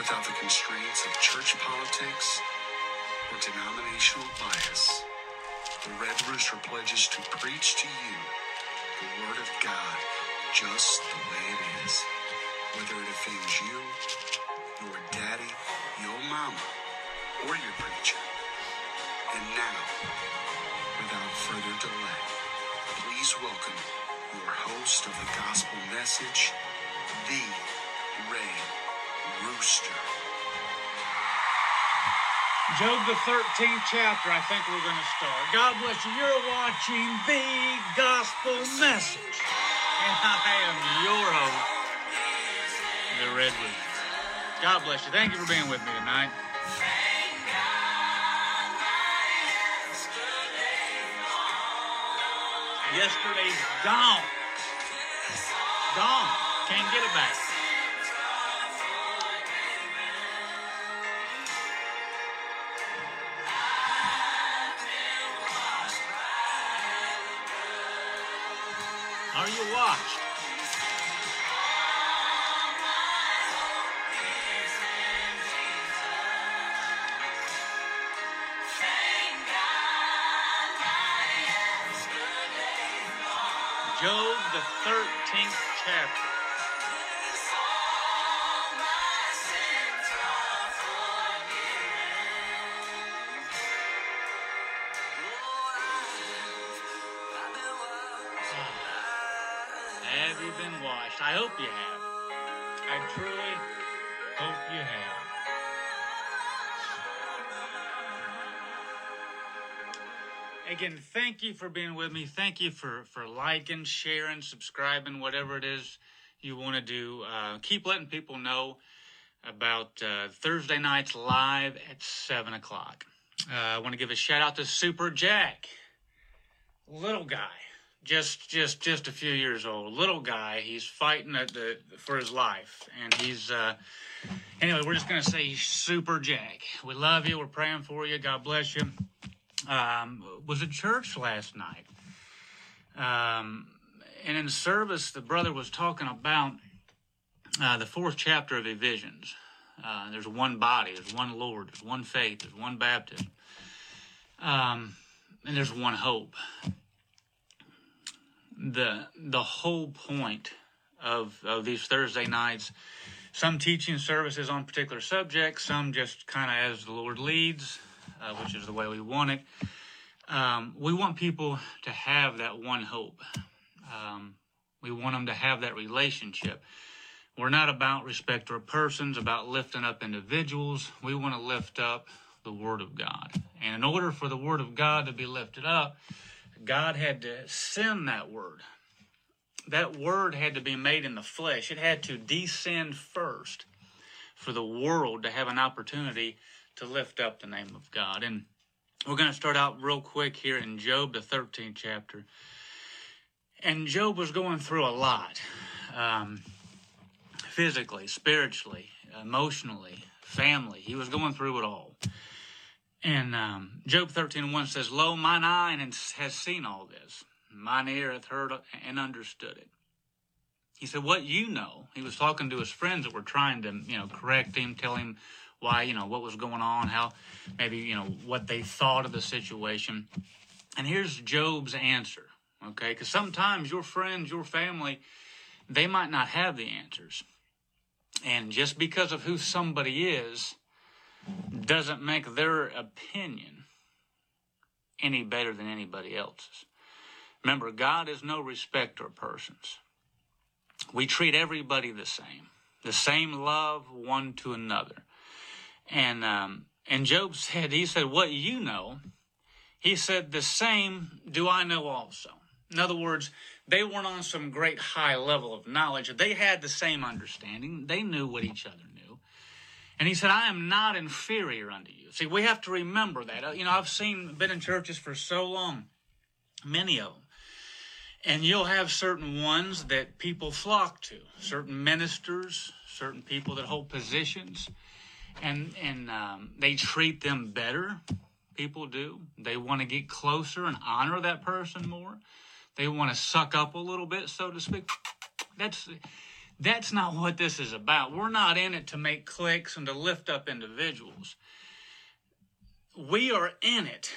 without the constraints of church politics or denominational bias. The Red Rooster pledges to preach to you the Word of God just the way it is, whether it offends you, your daddy, your mama, or your preacher. And now, without further delay, please welcome your host of the gospel message, the Red Rooster. Job, the 13th chapter, I think we're going to start. God bless you. You're watching the gospel message. And I am your host, the Red Rooster. God bless you. Thank you for being with me tonight. Yesterday's gone. Gone. Can't get it back. You washed? Job, the 13th chapter. Hope you have. I truly hope you have. Again, thank you for being with me. Thank you for, for liking, sharing, subscribing, whatever it is you want to do. Uh, keep letting people know about uh, Thursday nights live at 7 o'clock. Uh, I want to give a shout out to Super Jack. Little guy just just just a few years old. Little guy he's fighting at the for his life and he's uh anyway we're just gonna say super jack. We love you we're praying for you god bless you. Um was at church last night um and in service the brother was talking about uh, the fourth chapter of ephesians. Uh, there's one body there's one lord there's one faith there's one baptism um and there's one hope the the whole point of of these Thursday nights. Some teaching services on particular subjects, some just kind of as the Lord leads, uh, which is the way we want it. Um, we want people to have that one hope. Um, we want them to have that relationship. We're not about respect of persons, about lifting up individuals. We want to lift up the Word of God. And in order for the Word of God to be lifted up, God had to send that word. That word had to be made in the flesh. It had to descend first for the world to have an opportunity to lift up the name of God. And we're going to start out real quick here in Job, the 13th chapter. And Job was going through a lot um, physically, spiritually, emotionally, family. He was going through it all. And um, Job 13 1 says, Lo, mine eye has seen all this. Mine ear hath heard and understood it. He said, What you know, he was talking to his friends that were trying to, you know, correct him, tell him why, you know, what was going on, how maybe, you know, what they thought of the situation. And here's Job's answer, okay? Because sometimes your friends, your family, they might not have the answers. And just because of who somebody is, doesn't make their opinion any better than anybody else's. Remember, God is no respecter of persons. We treat everybody the same, the same love one to another. And um, and Job said, he said, "What you know," he said, "The same do I know also." In other words, they weren't on some great high level of knowledge. They had the same understanding. They knew what each other. And he said, I am not inferior unto you. See, we have to remember that. Uh, You know, I've seen, been in churches for so long, many of them. And you'll have certain ones that people flock to, certain ministers, certain people that hold positions, and and um, they treat them better. People do. They want to get closer and honor that person more. They want to suck up a little bit, so to speak. That's That's not what this is about. We're not in it to make clicks and to lift up individuals. We are in it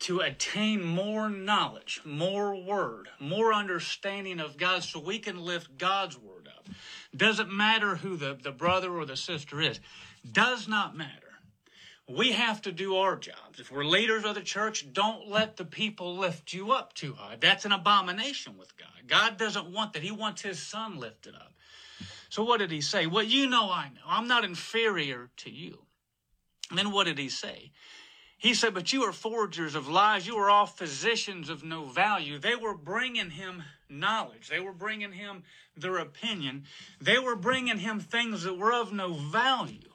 to attain more knowledge, more word, more understanding of God so we can lift God's word up. Doesn't matter who the, the brother or the sister is. Does not matter. We have to do our jobs. If we're leaders of the church, don't let the people lift you up too high. That's an abomination with God. God doesn't want that. He wants his son lifted up. So what did he say? Well, you know I know. I'm not inferior to you. And then what did he say? He said, But you are forgers of lies. You are all physicians of no value. They were bringing him knowledge. They were bringing him their opinion. They were bringing him things that were of no value.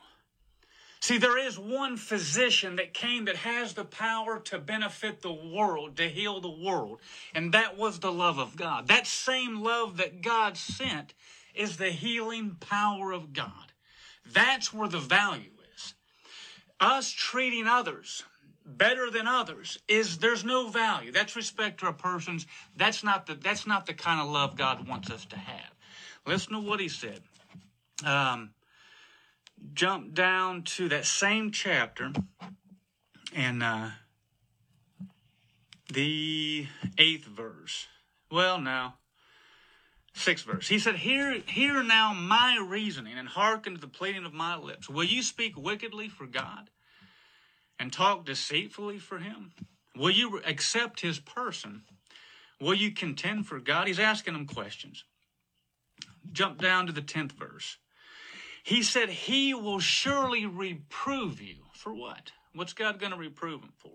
See, there is one physician that came that has the power to benefit the world, to heal the world, and that was the love of God. That same love that God sent is the healing power of God. That's where the value is. Us treating others better than others is there's no value. That's respect to a person's. That's not the that's not the kind of love God wants us to have. Listen to what he said. Um, jump down to that same chapter and uh, the eighth verse. Well, no, sixth verse. He said, "Hear, hear now my reasoning, and hearken to the pleading of my lips. Will you speak wickedly for God, and talk deceitfully for Him? Will you accept His person? Will you contend for God?" He's asking them questions. Jump down to the tenth verse. He said, He will surely reprove you. For what? What's God going to reprove him for?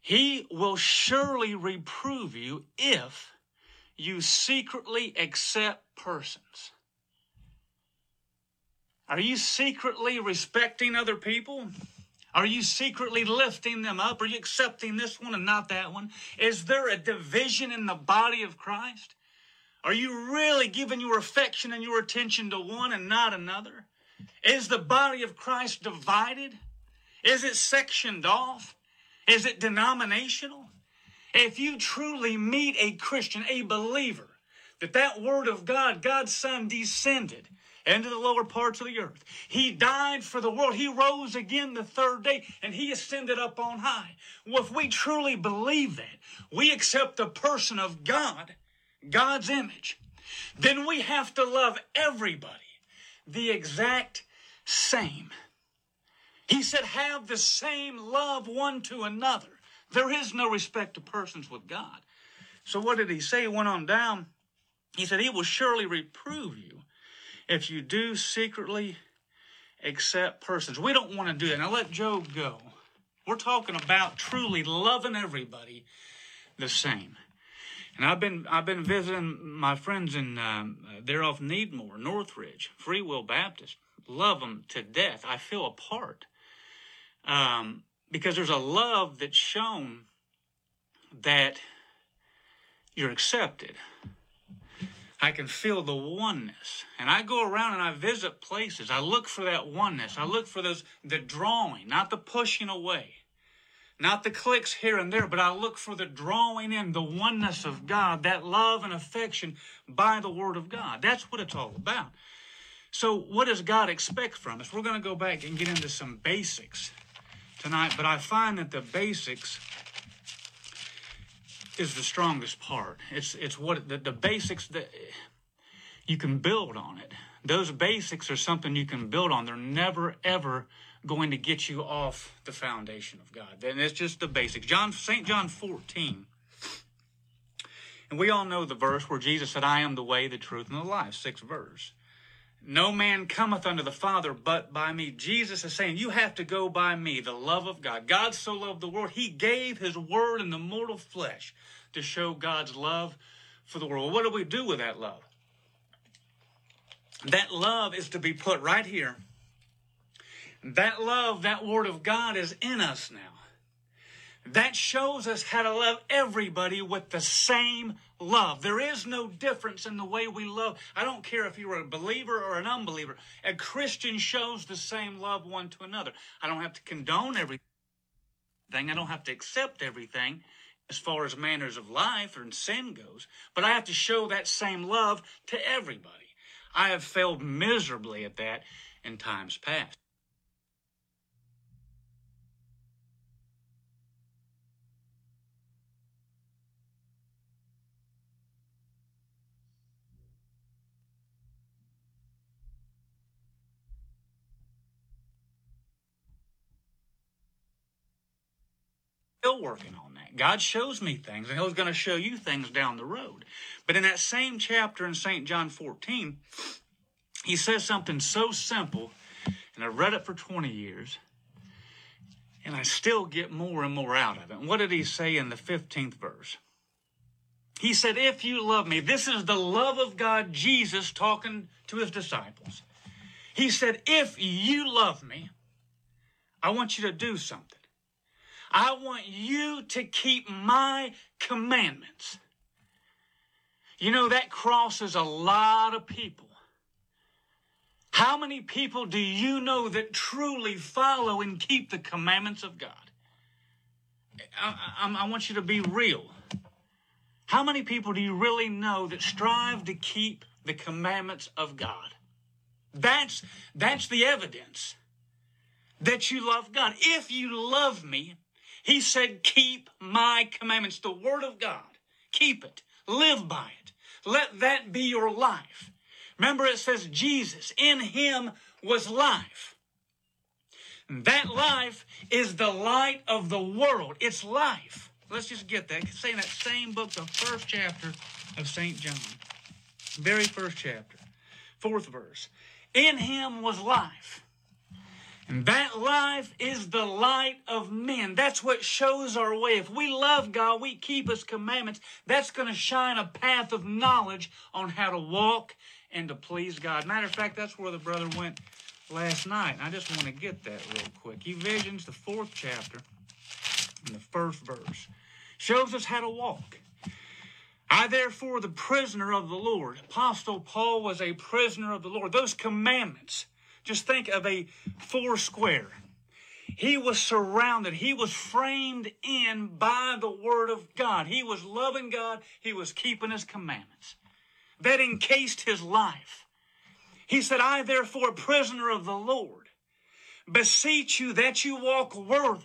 He will surely reprove you if you secretly accept persons. Are you secretly respecting other people? Are you secretly lifting them up? Are you accepting this one and not that one? Is there a division in the body of Christ? Are you really giving your affection and your attention to one and not another? Is the body of Christ divided? Is it sectioned off? Is it denominational? If you truly meet a Christian, a believer, that that word of God, God's Son descended into the lower parts of the earth. He died for the world. He rose again the third day and he ascended up on high. Well, if we truly believe that, we accept the person of God God's image, then we have to love everybody the exact same. He said, have the same love one to another. There is no respect to persons with God. So what did he say? He went on down. He said, He will surely reprove you if you do secretly accept persons. We don't want to do that. Now let Job go. We're talking about truly loving everybody the same. And I've been I've been visiting my friends in um, they're off Needmore, Northridge, Free Will Baptist. Love them to death. I feel a part um, because there's a love that's shown that you're accepted. I can feel the oneness. And I go around and I visit places. I look for that oneness. I look for those the drawing, not the pushing away. Not the clicks here and there, but I look for the drawing in, the oneness of God, that love and affection by the Word of God. That's what it's all about. So, what does God expect from us? We're going to go back and get into some basics tonight, but I find that the basics is the strongest part. It's it's what the, the basics that you can build on it. Those basics are something you can build on. They're never ever going to get you off the foundation of God. And it's just the basics. John St. John 14. And we all know the verse where Jesus said, I am the way, the truth, and the life. Sixth verse. No man cometh unto the Father but by me. Jesus is saying, You have to go by me, the love of God. God so loved the world, He gave His word in the mortal flesh to show God's love for the world. What do we do with that love? That love is to be put right here that love, that word of God is in us now. That shows us how to love everybody with the same love. There is no difference in the way we love. I don't care if you're a believer or an unbeliever. A Christian shows the same love one to another. I don't have to condone everything. I don't have to accept everything as far as manners of life or in sin goes, but I have to show that same love to everybody. I have failed miserably at that in times past. Still working on that. God shows me things, and He's going to show you things down the road. But in that same chapter in St. John 14, He says something so simple, and I read it for 20 years, and I still get more and more out of it. And what did He say in the 15th verse? He said, If you love me, this is the love of God, Jesus talking to His disciples. He said, If you love me, I want you to do something. I want you to keep my commandments. You know, that crosses a lot of people. How many people do you know that truly follow and keep the commandments of God? I, I, I, want you to be real. How many people do you really know that strive to keep the commandments of God? That's, that's the evidence that you love God. If you love me, he said, Keep my commandments, the word of God. Keep it. Live by it. Let that be your life. Remember, it says Jesus, in him was life. That life is the light of the world. It's life. Let's just get that. Say in that same book, the first chapter of St. John. Very first chapter. Fourth verse. In him was life and that life is the light of men. That's what shows our way. If we love God, we keep His commandments, that's going to shine a path of knowledge on how to walk and to please God. Matter of fact, that's where the brother went last night. And I just want to get that real quick. Ephesians, the fourth chapter, and the first verse, shows us how to walk. I, therefore, the prisoner of the Lord, Apostle Paul was a prisoner of the Lord. Those commandments, just think of a four square. He was surrounded. He was framed in by the Word of God. He was loving God. He was keeping His commandments. That encased his life. He said, I, therefore, prisoner of the Lord, beseech you that you walk worthy.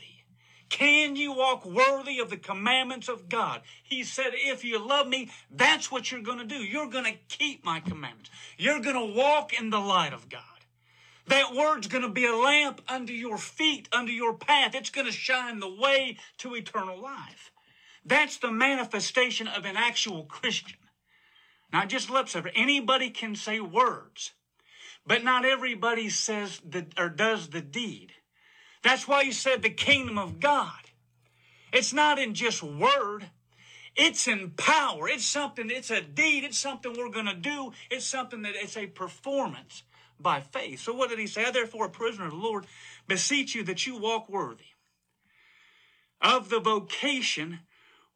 Can you walk worthy of the commandments of God? He said, if you love me, that's what you're going to do. You're going to keep my commandments. You're going to walk in the light of God. That word's going to be a lamp under your feet, under your path. It's going to shine the way to eternal life. That's the manifestation of an actual Christian. Not just lip service. Anybody can say words, but not everybody says the, or does the deed. That's why he said the kingdom of God. It's not in just word. It's in power. It's something, it's a deed. It's something we're going to do. It's something that it's a performance by faith. So what did he say? I therefore, a prisoner of the Lord, beseech you that you walk worthy of the vocation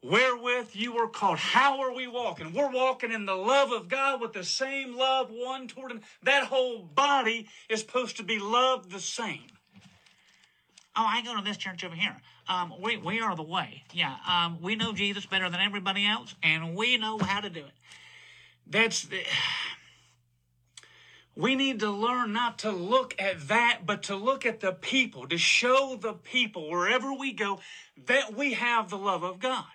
wherewith you were called. How are we walking? We're walking in the love of God with the same love one toward him. That whole body is supposed to be loved the same. Oh, I go to this church over here. Um, we, we are the way. Yeah, um, we know Jesus better than everybody else, and we know how to do it. That's the we need to learn not to look at that, but to look at the people, to show the people wherever we go that we have the love of God.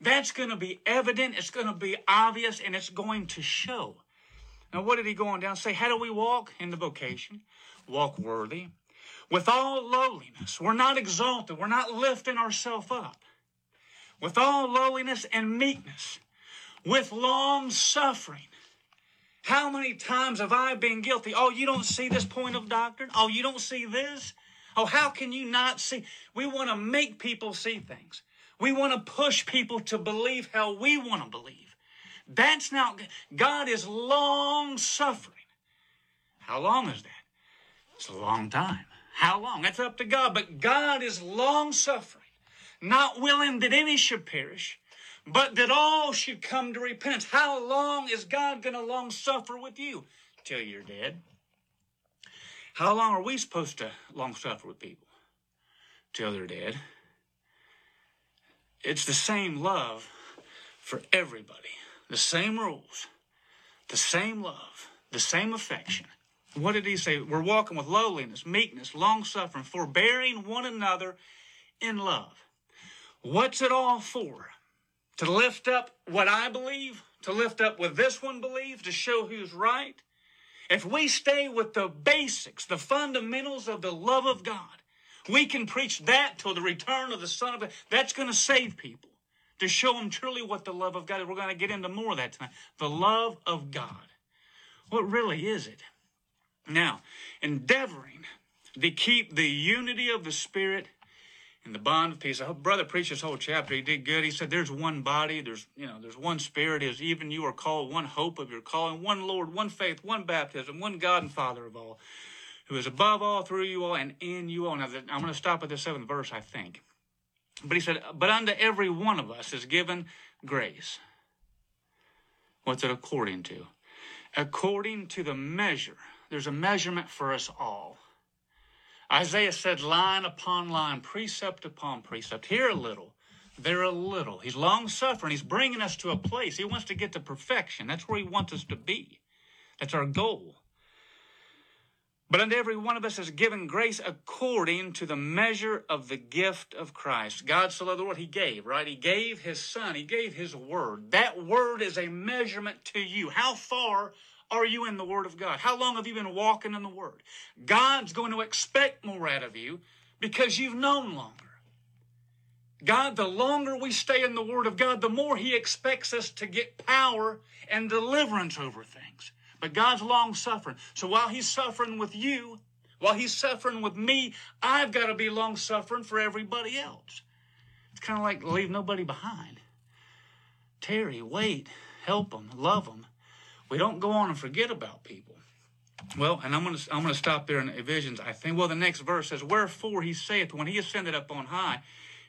That's going to be evident, it's going to be obvious, and it's going to show. Now, what did he go on down? Say, how do we walk in the vocation? Walk worthy. With all lowliness. We're not exalted. We're not lifting ourselves up. With all lowliness and meekness. With long suffering how many times have I been guilty? Oh, you don't see this point of doctrine? Oh, you don't see this? Oh, how can you not see? We want to make people see things. We want to push people to believe how we want to believe. That's not, God is long suffering. How long is that? It's a long time. How long? That's up to God. But God is long suffering, not willing that any should perish, but that all should come to repentance. How long is God going to long suffer with you? Till you're dead. How long are we supposed to long suffer with people? Till they're dead. It's the same love for everybody, the same rules, the same love. the same affection. What did he say? We're walking with lowliness, meekness, long suffering, forbearing one another in love. What's it all for? To lift up what I believe? To lift up what this one believes? To show who's right? If we stay with the basics, the fundamentals of the love of God, we can preach that till the return of the Son of God. That's going to save people. To show them truly what the love of God is. We're going to get into more of that tonight. The love of God. What really is it? Now, endeavoring to keep the unity of the Spirit the bond of peace. I hope brother preached this whole chapter. He did good. He said there's one body, there's you know, there's one spirit, is even you are called, one hope of your calling, one Lord, one faith, one baptism, one God and Father of all, who is above all, through you all, and in you all. Now I'm going to stop at the seventh verse, I think. But he said, But unto every one of us is given grace. What's it according to? According to the measure. There's a measurement for us all. Isaiah said line upon line, precept upon precept. Here a little, there a little. He's long suffering. He's bringing us to a place. He wants to get to perfection. That's where he wants us to be. That's our goal. But unto every one of us is given grace according to the measure of the gift of Christ. God so loved the world, He gave, right? He gave His Son. He gave His Word. That Word is a measurement to you. How far are you in the Word of God? How long have you been walking in the Word? God's going to expect more out of you because you've known longer. God, the longer we stay in the Word of God, the more He expects us to get power and deliverance over things. But God's long suffering. So while He's suffering with you, while He's suffering with me, I've got to be long suffering for everybody else. It's kind of like leave nobody behind. Tarry, wait, help them, love them. We don't go on and forget about people. Well, and I'm going to I'm going to stop there in Ephesians. I think. Well, the next verse says, "Wherefore he saith, when he ascended up on high,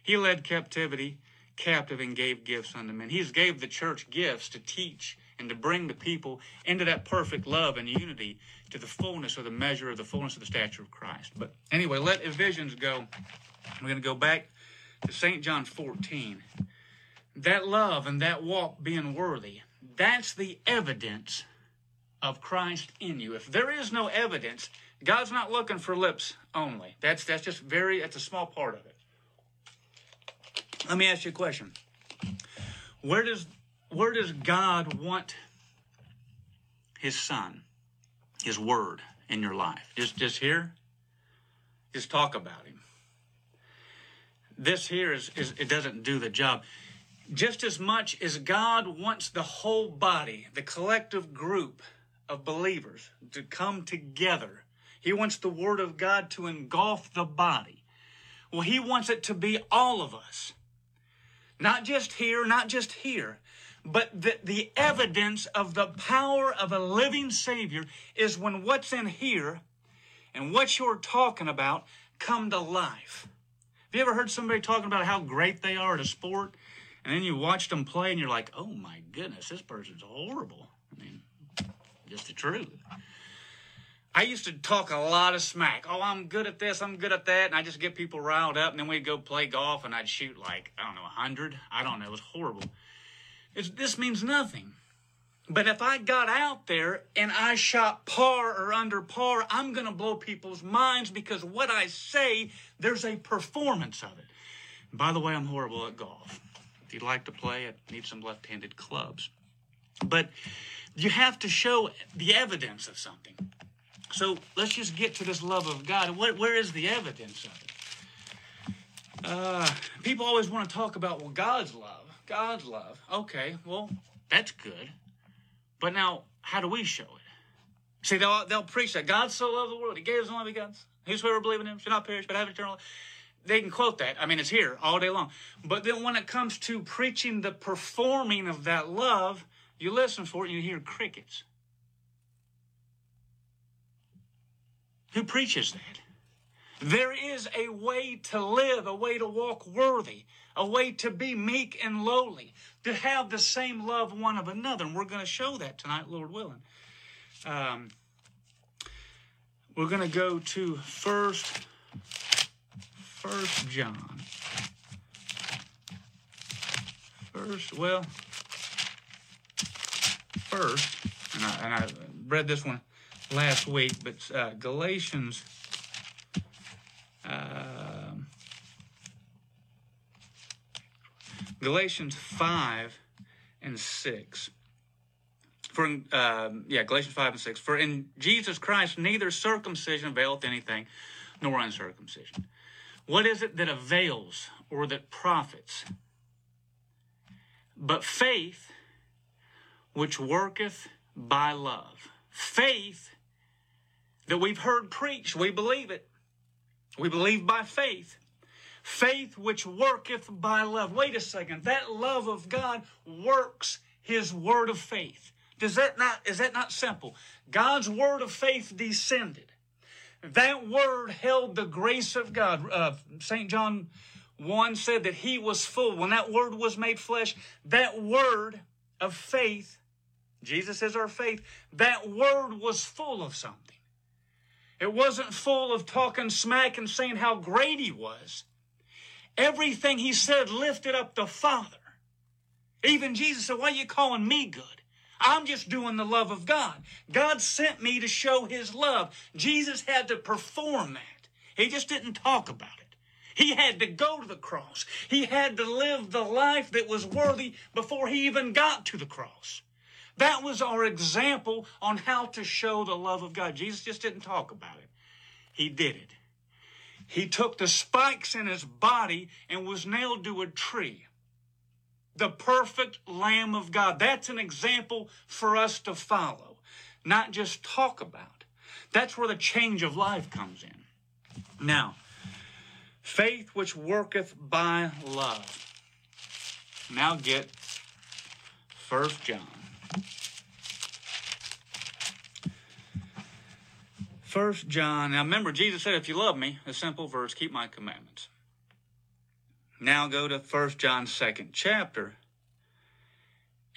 he led captivity captive and gave gifts unto men." He's gave the church gifts to teach and to bring the people into that perfect love and unity to the fullness of the measure of the fullness of the stature of Christ. But anyway, let Ephesians go. We're going to go back to St. John 14. That love and that walk being worthy that's the evidence of Christ in you. If there is no evidence, God's not looking for lips only. That's that's just very that's a small part of it. Let me ask you a question. Where does where does God want his son, his word in your life? Just just here? Just talk about him. This here is, is it doesn't do the job just as much as God wants the whole body, the collective group of believers to come together, He wants the Word of God to engulf the body. Well, He wants it to be all of us. Not just here, not just here, but the, the evidence of the power of a living Savior is when what's in here and what you're talking about come to life. Have you ever heard somebody talking about how great they are at a sport? And then you watch them play and you're like, oh my goodness, this person's horrible. I mean, just the truth. I used to talk a lot of smack. Oh, I'm good at this, I'm good at that. And I just get people riled up. And then we'd go play golf and I'd shoot like, I don't know, 100. I don't know. It was horrible. It's, this means nothing. But if I got out there and I shot par or under par, I'm going to blow people's minds because what I say, there's a performance of it. By the way, I'm horrible at golf. If you'd like to play, I need some left handed clubs. But you have to show the evidence of something. So let's just get to this love of God. Where, is the evidence of it? Uh, people always want to talk about, well, God's love. God's love. Okay, well, that's good. But now, how do we show it? See, they'll, they'll preach that God so loved the world, He gave His only begotten. Whosoever believe in Him shall not perish, but have eternal life they can quote that. I mean, it's here all day long. But then when it comes to preaching the performing of that love, you listen for it, you hear crickets. Who preaches that? There is a way to live, a way to walk worthy, a way to be meek and lowly, to have the same love one of another. And we're going to show that tonight, Lord willing. Um, we're going to go to First First John. First, well, first, and I, and I read this one last week, but uh, Galatians. Uh, Galatians 5 and 6. For uh, yeah, Galatians 5 and 6. For in Jesus Christ neither circumcision availeth anything, nor uncircumcision. What is it that avails or that profits? But faith which worketh by love. Faith that we've heard preached, we believe it. We believe by faith. Faith which worketh by love. Wait a second. That love of God works his word of faith. Does that not, is that not simple? God's word of faith descended. That word held the grace of God. Uh, St. John 1 said that he was full. When that word was made flesh, that word of faith, Jesus is our faith, that word was full of something. It wasn't full of talking smack and saying how great he was. Everything he said lifted up the Father. Even Jesus said, Why are you calling me good? I'm just doing the love of God. God sent me to show his love. Jesus had to perform that. He just didn't talk about it. He had to go to the cross. He had to live the life that was worthy before he even got to the cross. That was our example on how to show the love of God. Jesus just didn't talk about it. He did it. He took the spikes in his body and was nailed to a tree. The perfect Lamb of God. That's an example for us to follow, not just talk about. That's where the change of life comes in. Now, faith which worketh by love. Now get First John. First John. Now remember, Jesus said, if you love me, a simple verse, keep my commandments. Now go to First John second chapter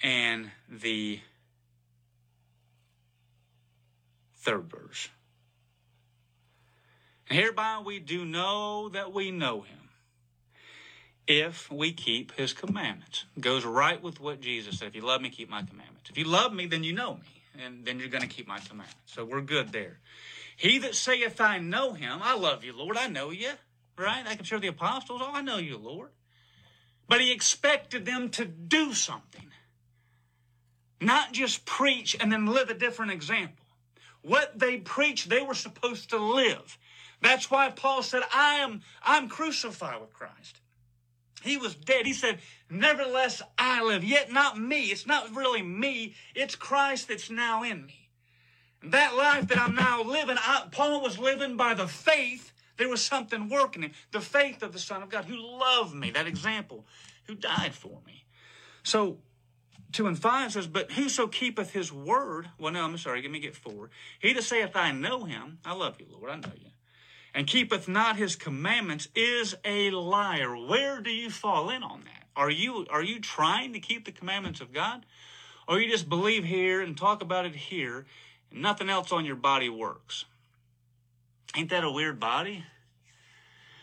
and the third verse. And hereby we do know that we know him if we keep his commandments. Goes right with what Jesus said. If you love me, keep my commandments. If you love me, then you know me, and then you're going to keep my commandments. So we're good there. He that saith, I know him, I love you, Lord, I know you, right? I can show the apostles, oh, I know you, Lord. But he expected them to do something, not just preach and then live a different example. What they preached, they were supposed to live. That's why Paul said, I am I'm crucified with Christ. He was dead. He said, Nevertheless, I live. Yet not me. It's not really me. It's Christ that's now in me. That life that I'm now living, I, Paul was living by the faith. There was something working in the faith of the Son of God who loved me, that example, who died for me. So, 2 and 5 says, But whoso keepeth his word, well, no, I'm sorry, let me get 4. He that saith, I know him, I love you, Lord, I know you, and keepeth not his commandments is a liar. Where do you fall in on that? Are you, are you trying to keep the commandments of God? Or you just believe here and talk about it here and Nothing else on your body works. Ain't that a weird body?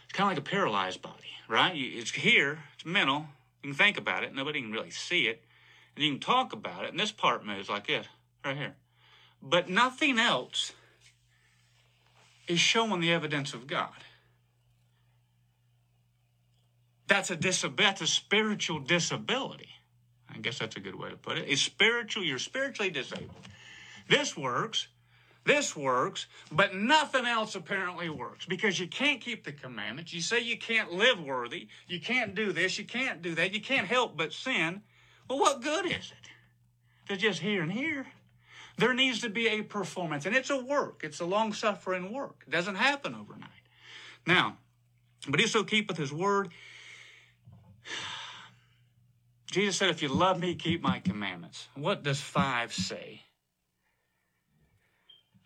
It's kind of like a paralyzed body, right? It's here, it's mental. You can think about it, nobody can really see it. And you can talk about it, and this part moves like it, right here. But nothing else is showing the evidence of God. That's a disability, that's a spiritual disability. I guess that's a good way to put it. It's spiritual, you're spiritually disabled. This works. This works, but nothing else apparently works because you can't keep the commandments. You say you can't live worthy. You can't do this. You can't do that. You can't help but sin. Well, what good is it to just hear and hear? There needs to be a performance, and it's a work. It's a long suffering work. It doesn't happen overnight. Now, but whoso keepeth his word, Jesus said, If you love me, keep my commandments. What does 5 say?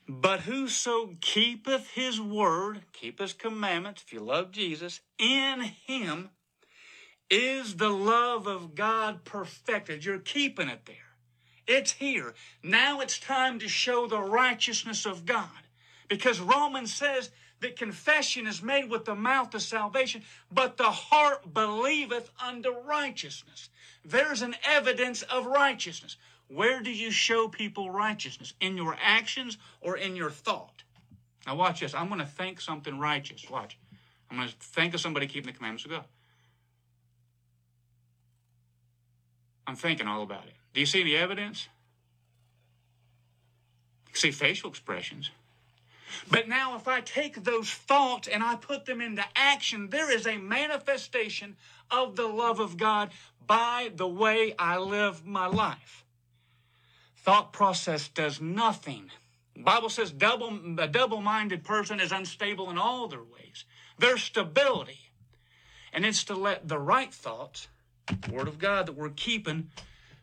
But whoso keepeth his word, keep his commandments, if you love Jesus, in him is the love of God perfected. You're keeping it there. It's here. Now it's time to show the righteousness of God. Because Romans says that confession is made with the mouth to salvation, but the heart believeth unto righteousness. There's an evidence of righteousness. Where do you show people righteousness? In your actions or in your thought? Now, watch this. I'm going to think something righteous. Watch. I'm going to think of somebody keeping the commandments of God. I'm thinking all about it. Do you see any evidence? See facial expressions. But now, if I take those thoughts and I put them into action, there is a manifestation of the love of God by the way I live my life. Thought process does nothing. The Bible says double, a double-minded person is unstable in all their ways. Their stability. And it's to let the right thoughts, Word of God that we're keeping,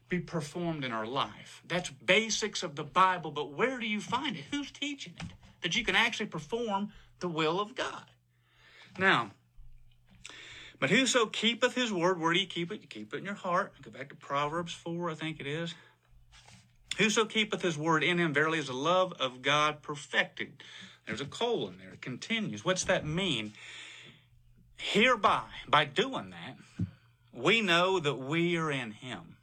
be performed in our life. That's basics of the Bible, but where do you find it? Who's teaching it? That you can actually perform the will of God. Now, but whoso keepeth his word, where do you keep it? You keep it in your heart. Go back to Proverbs 4, I think it is. Whoso keepeth his word in him, verily is the love of God perfected. There's a colon there. It continues. What's that mean? Hereby, by doing that, we know that we are in him.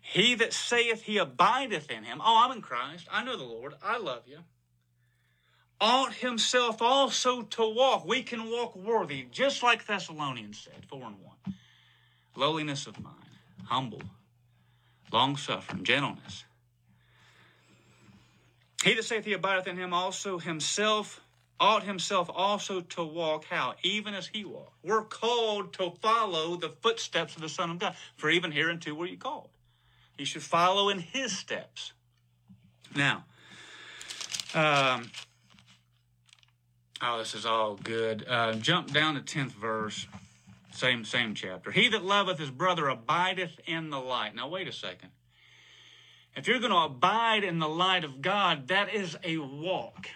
He that saith he abideth in him, oh, I'm in Christ, I know the Lord, I love you, ought himself also to walk. We can walk worthy, just like Thessalonians said, 4 and 1. Lowliness of mind, humble, long suffering, gentleness. He that saith he abideth in him also himself ought himself also to walk how? Even as he walked. We're called to follow the footsteps of the Son of God. For even hereunto were you called. You should follow in his steps. Now, um, oh, this is all good. Uh, jump down to 10th verse. Same, same chapter. He that loveth his brother abideth in the light. Now, wait a second. If you're going to abide in the light of God, that is a walk.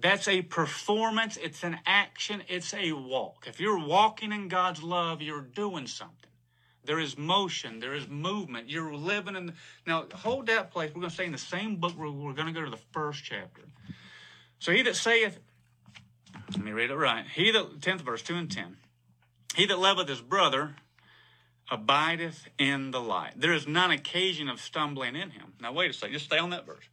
That's a performance. It's an action. It's a walk. If you're walking in God's love, you're doing something. There is motion. There is movement. You're living in. The, now, hold that place. We're going to stay in the same book. We're, we're going to go to the first chapter. So he that saith, let me read it right. He that, 10th verse, 2 and 10. He that loveth his brother abideth in the light. There is none occasion of stumbling in him. Now, wait a second. Just stay on that verse.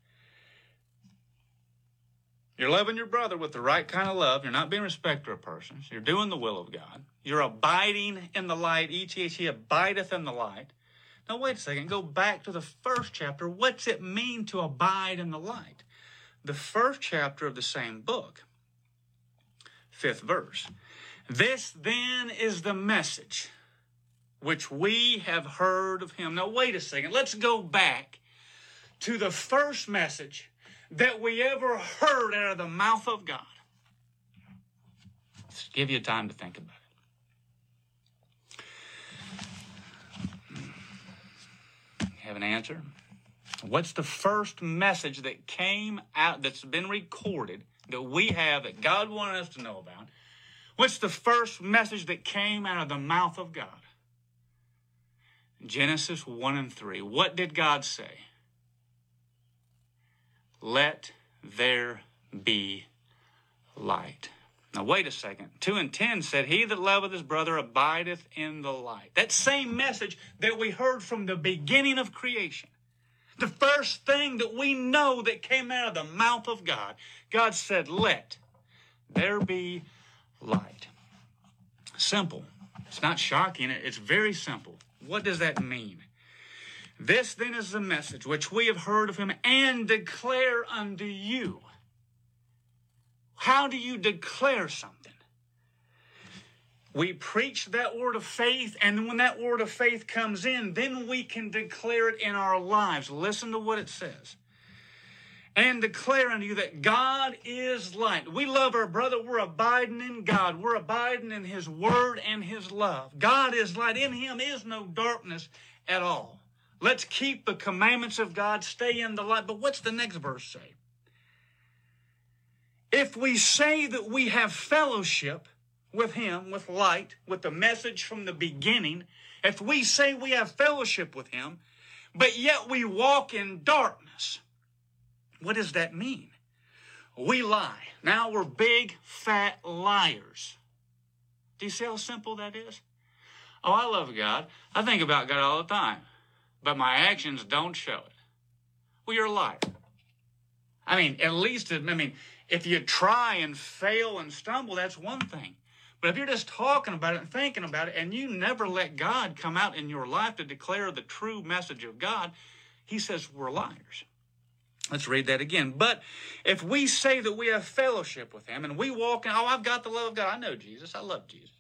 You're loving your brother with the right kind of love. You're not being respecter of persons. You're doing the will of God. You're abiding in the light. ETH, he abideth in the light. Now, wait a second. Go back to the first chapter. What's it mean to abide in the light? The first chapter of the same book, fifth verse. This then is the message which we have heard of him. Now, wait a second. Let's go back to the first message that we ever heard out of the mouth of God. Let's give you time to think about it. Have an answer? What's the first message that came out that's been recorded that we have that God wanted us to know about? What's the first message that came out of the mouth of God? Genesis 1 and 3. What did God say? Let there be light. Now, wait a second. 2 and 10 said, He that loveth his brother abideth in the light. That same message that we heard from the beginning of creation. The first thing that we know that came out of the mouth of God, God said, Let there be light. Simple. It's not shocking. It's very simple. What does that mean? This then is the message which we have heard of him and declare unto you. How do you declare something? We preach that word of faith, and when that word of faith comes in, then we can declare it in our lives. Listen to what it says. And declare unto you that God is light. We love our brother. We're abiding in God. We're abiding in His word and His love. God is light. In Him is no darkness at all. Let's keep the commandments of God, stay in the light. But what's the next verse say? If we say that we have fellowship with Him, with light, with the message from the beginning, if we say we have fellowship with Him, but yet we walk in darkness, what does that mean? We lie. Now we're big, fat liars. Do you see how simple that is? Oh, I love God. I think about God all the time. but my actions don't show it. Well, you're a liar. I mean, at least, I mean, if you try and fail and stumble, that's one thing. But if you're just talking about it and thinking about it, and you never let God come out in your life to declare the true message of God, he says we're liars. Let's read that again. But if we say that we have fellowship with him and we walk in, oh, I've got the love of God. I know Jesus. I love Jesus.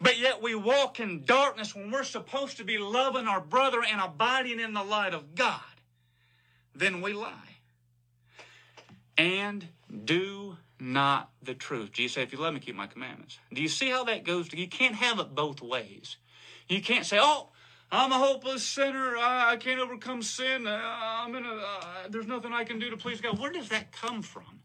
But yet we walk in darkness when we're supposed to be loving our brother and abiding in the light of God, then we lie. And do not the truth. Jesus said, if you love me, keep my commandments. Do you see how that goes? You can't have it both ways. You can't say, oh, I'm a hopeless sinner. I, I can't overcome sin. Uh, I'm in a, uh, there's nothing I can do to please God. Where does that come from?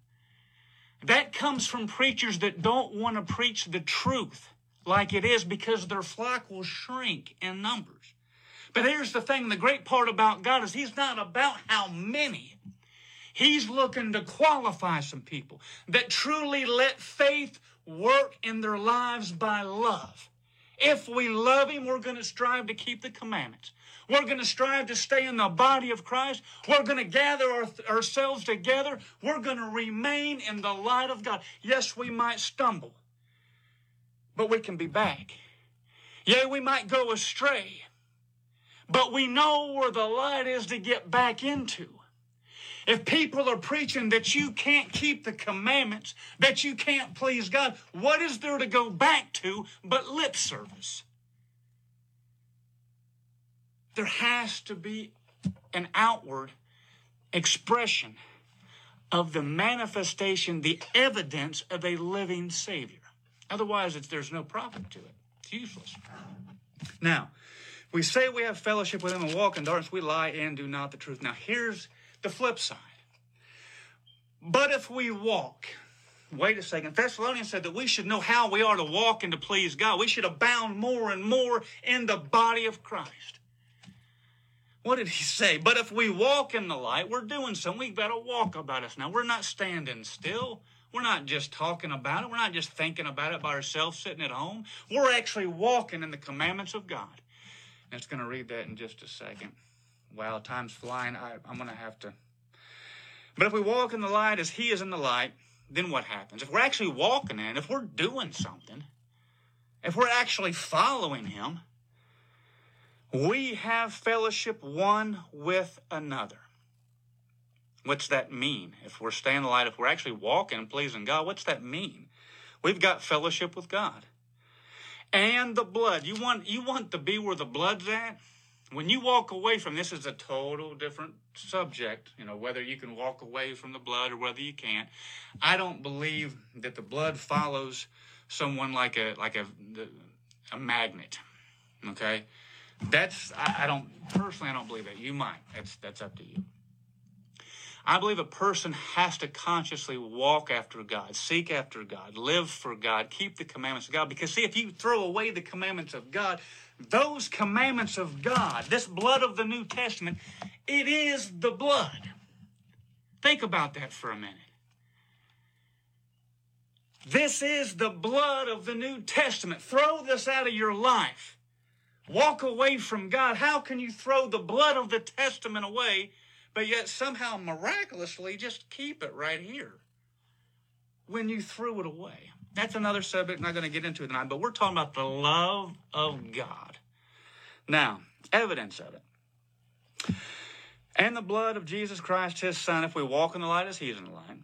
That comes from preachers that don't want to preach the truth like it is because their flock will shrink in numbers. But here's the thing the great part about God is He's not about how many. He's looking to qualify some people that truly let faith work in their lives by love. If we love Him, we're going to strive to keep the commandments. We're going to strive to stay in the body of Christ. We're going to gather our, ourselves together. We're going to remain in the light of God. Yes, we might stumble, but we can be back. Yea, we might go astray, but we know where the light is to get back into. If people are preaching that you can't keep the commandments, that you can't please God, what is there to go back to but lip service? There has to be an outward expression of the manifestation, the evidence of a living Savior. Otherwise, there's no profit to it. It's useless. Now, we say we have fellowship with Him and walk in darkness. We lie and do not the truth. Now, here's the flip side. But if we walk, wait a second, Thessalonians said that we should know how we are to walk and to please God. We should abound more and more in the body of Christ. What did he say? But if we walk in the light, we're doing something. We've got to walk about us now. We're not standing still. We're not just talking about it. We're not just thinking about it by ourselves sitting at home. We're actually walking in the commandments of God. And it's going to read that in just a second. Wow, time's flying. I, I'm going to have to. But if we walk in the light as He is in the light, then what happens? If we're actually walking in, if we're doing something, if we're actually following Him, we have fellowship one with another. What's that mean? If we're staying in the light, if we're actually walking and pleasing God, what's that mean? We've got fellowship with God. And the blood. You want you want to be where the blood's at? When you walk away from this is a total different subject, you know, whether you can walk away from the blood or whether you can't. I don't believe that the blood follows someone like a like a a magnet. Okay? That's I, I don't personally I don't believe that. You might. That's that's up to you. I believe a person has to consciously walk after God, seek after God, live for God, keep the commandments of God. Because, see, if you throw away the commandments of God, those commandments of God, this blood of the New Testament, it is the blood. Think about that for a minute. This is the blood of the New Testament. Throw this out of your life. Walk away from God. How can you throw the blood of the Testament away, but yet somehow miraculously just keep it right here when you threw it away? That's another subject I'm not going to get into tonight, but we're talking about the love of God. Now, evidence of it. And the blood of Jesus Christ, his son, if we walk in the light as he's in the light.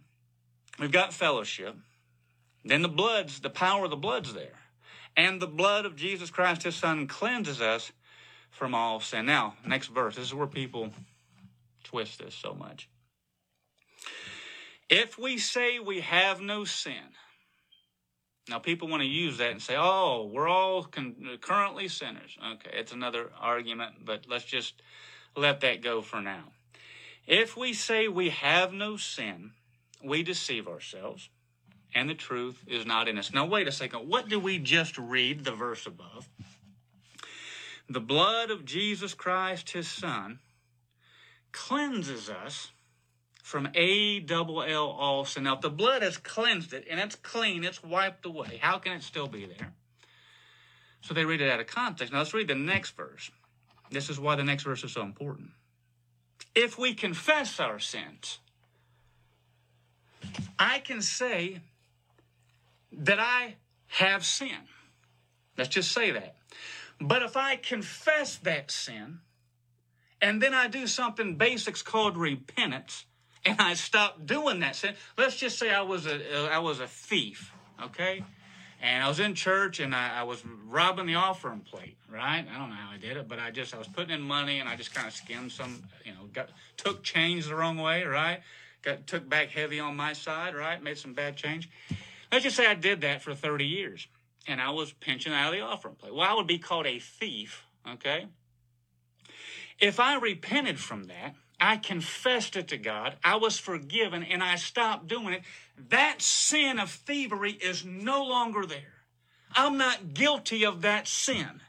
We've got fellowship. Then the blood's, the power of the blood's there. And the blood of Jesus Christ, his son, cleanses us from all sin. Now, next verse. This is where people twist this so much. If we say we have no sin, now, people want to use that and say, oh, we're all con- currently sinners. Okay, it's another argument, but let's just let that go for now. If we say we have no sin, we deceive ourselves, and the truth is not in us. Now, wait a second. What do we just read, the verse above? The blood of Jesus Christ, his Son, cleanses us from A double L all sin. Now, if the blood has cleansed it and it's clean, it's wiped away, how can it still be there? So they read it out of context. Now let's read the next verse. This is why the next verse is so important. If we confess our sins, I can say that I have sin. Let's just say that. But if I confess that sin, and then I do something basics called repentance, and I stopped doing that sin. Let's just say I was a uh, I was a thief, okay, and I was in church and I, I was robbing the offering plate, right? I don't know how I did it, but I just I was putting in money and I just kind of skimmed some, you know, got took change the wrong way, right? Got took back heavy on my side, right? Made some bad change. Let's just say I did that for 30 years and I was pinching out of the offering plate. Well, I would be called a thief, okay? If I repented from that, I confessed it to God, I was forgiven, and I stopped doing it, that sin of thievery is no longer there. I'm not guilty of that sin.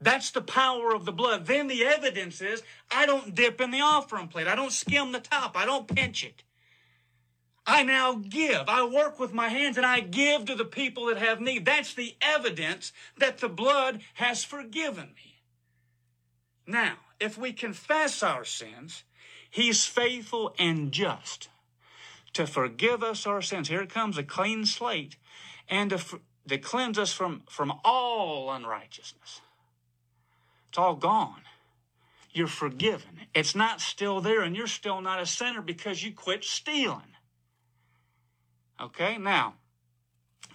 That's the power of the blood. Then the evidence is I don't dip in the offering plate. I don't skim the top. I don't pinch it. I now give. I work with my hands and I give to the people that have need. That's the evidence that the blood has forgiven me. Now, if we confess our sins, He's faithful and just to forgive us our sins. Here comes a clean slate and to, to cleanse us from, from all unrighteousness. It's all gone. You're forgiven. It's not still there, and you're still not a sinner because you quit stealing. Okay, now,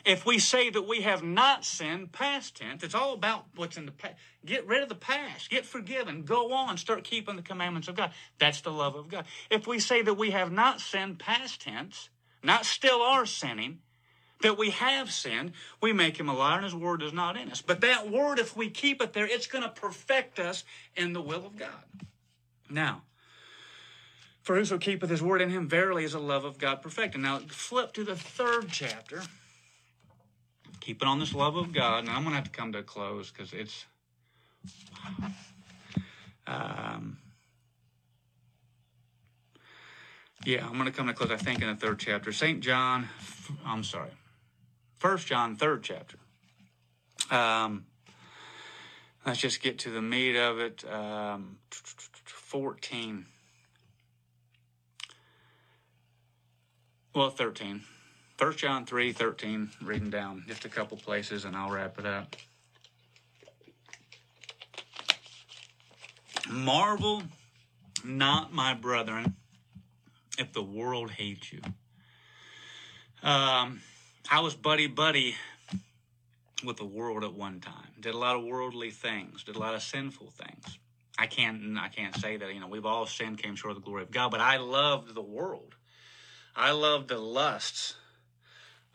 if we say that we have not sinned, past tense, it's all about what's in the past. Get rid of the past, get forgiven, go on, start keeping the commandments of God. That's the love of God. If we say that we have not sinned, past tense, not still are sinning, that we have sinned, we make him a liar and his word is not in us. But that word, if we keep it there, it's going to perfect us in the will of God. Now, for whoso keepeth his word in him, verily is the love of God perfected. Now, flip to the third chapter. Keeping on this love of God. Now, I'm going to have to come to a close because it's. Um, yeah, I'm going to come to a close, I think, in the third chapter. St. John, I'm sorry. First John, third chapter. Um, let's just get to the meat of it. Um, 14. Well, 13. 1 John 3 13, reading down just a couple places, and I'll wrap it up. Marvel not, my brethren, if the world hates you. Um, I was buddy buddy with the world at one time. Did a lot of worldly things. Did a lot of sinful things. I can't. I can't say that. You know, we've all sinned, came short of the glory of God. But I loved the world. I loved the lusts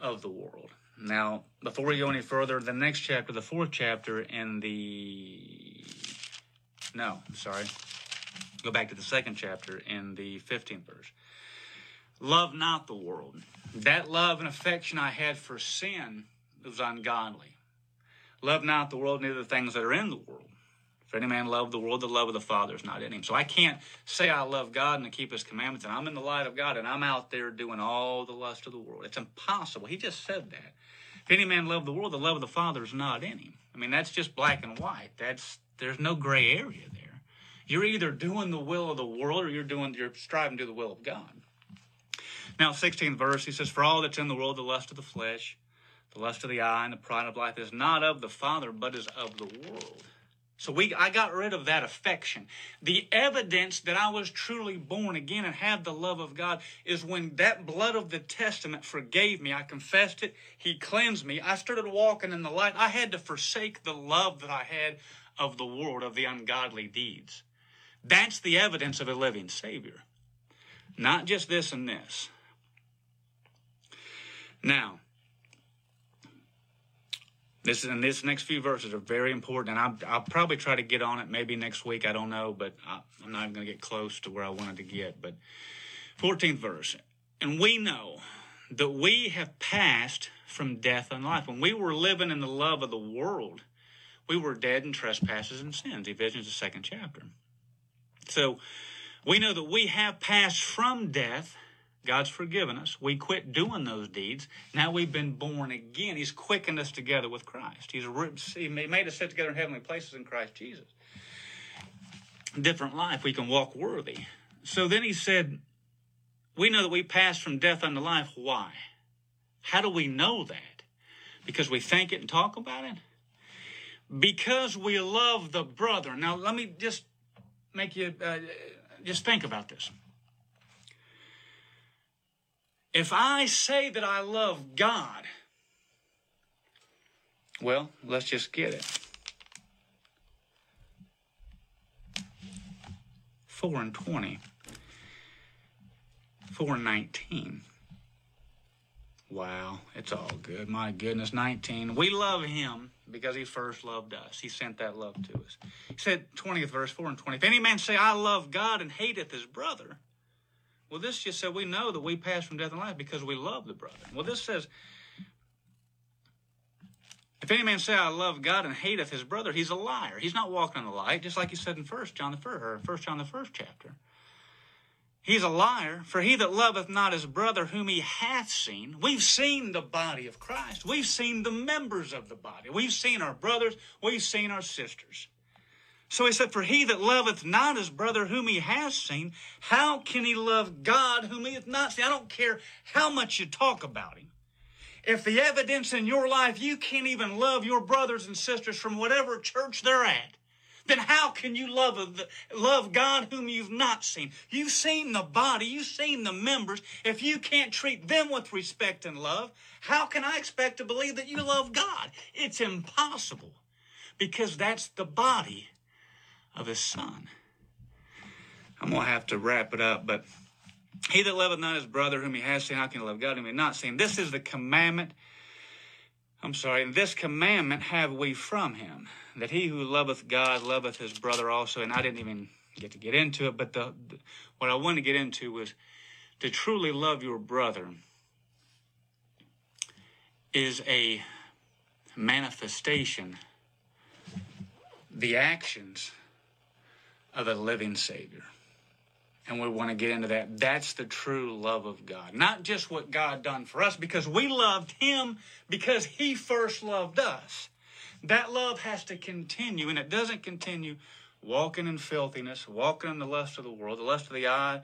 of the world. Now, before we go any further, the next chapter, the fourth chapter, in the. No, sorry. Go back to the second chapter in the 15th verse. Love not the world. That love and affection I had for sin was ungodly. Love not the world, neither the things that are in the world. If any man love the world, the love of the Father is not in him. So I can't say I love God and to keep his commandments and I'm in the light of God and I'm out there doing all the lust of the world. It's impossible. He just said that. If any man love the world, the love of the Father is not in him. I mean, that's just black and white. That's there's no gray area there. You're either doing the will of the world or you're doing you're striving to do the will of God. Now, 16th verse, he says, For all that's in the world, the lust of the flesh, the lust of the eye, and the pride of life is not of the Father, but is of the world. So we, I got rid of that affection. The evidence that I was truly born again and have the love of God is when that blood of the testament forgave me. I confessed it. He cleansed me. I started walking in the light. I had to forsake the love that I had of the world, of the ungodly deeds. That's the evidence of a living Savior. Not just this and this. Now, this and this next few verses are very important, and I'll, I'll probably try to get on it maybe next week. I don't know, but I, I'm not going to get close to where I wanted to get. But 14th verse, and we know that we have passed from death and life. When we were living in the love of the world, we were dead in trespasses and sins. Ephesians, the second chapter. So we know that we have passed from death God's forgiven us. We quit doing those deeds. Now we've been born again. He's quickened us together with Christ. He's he made us sit together in heavenly places in Christ Jesus. Different life. We can walk worthy. So then he said, We know that we pass from death unto life. Why? How do we know that? Because we think it and talk about it? Because we love the brother. Now, let me just make you uh, just think about this. If I say that I love God, well, let's just get it. 4 and 20. 4 and 19. Wow, it's all good. My goodness, 19. We love him because he first loved us. He sent that love to us. He said, 20th verse, 4 and 20. If any man say, I love God and hateth his brother, well, this just said we know that we pass from death and life because we love the brother. Well, this says, if any man say I love God and hateth his brother, he's a liar. He's not walking in the light, just like he said in First John the first, or First John the first chapter. He's a liar, for he that loveth not his brother whom he hath seen, we've seen the body of Christ. We've seen the members of the body. We've seen our brothers. We've seen our sisters. So he said, For he that loveth not his brother whom he has seen, how can he love God whom he hath not seen? I don't care how much you talk about him. If the evidence in your life, you can't even love your brothers and sisters from whatever church they're at, then how can you love, love God whom you've not seen? You've seen the body, you've seen the members. If you can't treat them with respect and love, how can I expect to believe that you love God? It's impossible because that's the body of his son. I'm going to have to wrap it up, but he that loveth not his brother whom he has seen, how can he love God whom he has not seen? This is the commandment. I'm sorry, and this commandment have we from him, that he who loveth God loveth his brother also. And I didn't even get to get into it, but the, the what I wanted to get into was to truly love your brother is a manifestation, the actions of a living Savior. And we want to get into that. That's the true love of God. Not just what God done for us, because we loved Him because He first loved us. That love has to continue, and it doesn't continue walking in filthiness, walking in the lust of the world, the lust of the eye,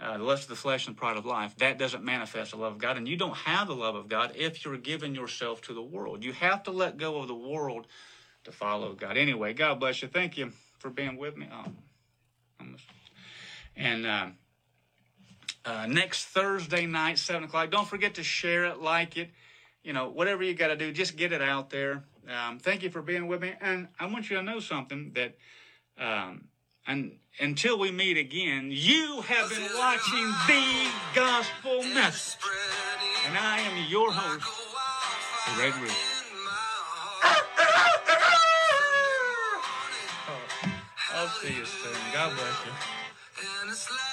uh, the lust of the flesh, and the pride of life. That doesn't manifest the love of God. And you don't have the love of God if you're giving yourself to the world. You have to let go of the world to follow God. Anyway, God bless you. Thank you for being with me. Um, and uh, uh, next Thursday night, 7 o'clock, don't forget to share it, like it, you know, whatever you got to do, just get it out there. Um, thank you for being with me. And I want you to know something that, um, and until we meet again, you have been watching the gospel message. And I am your host, Red. I'll see you soon. God bless you.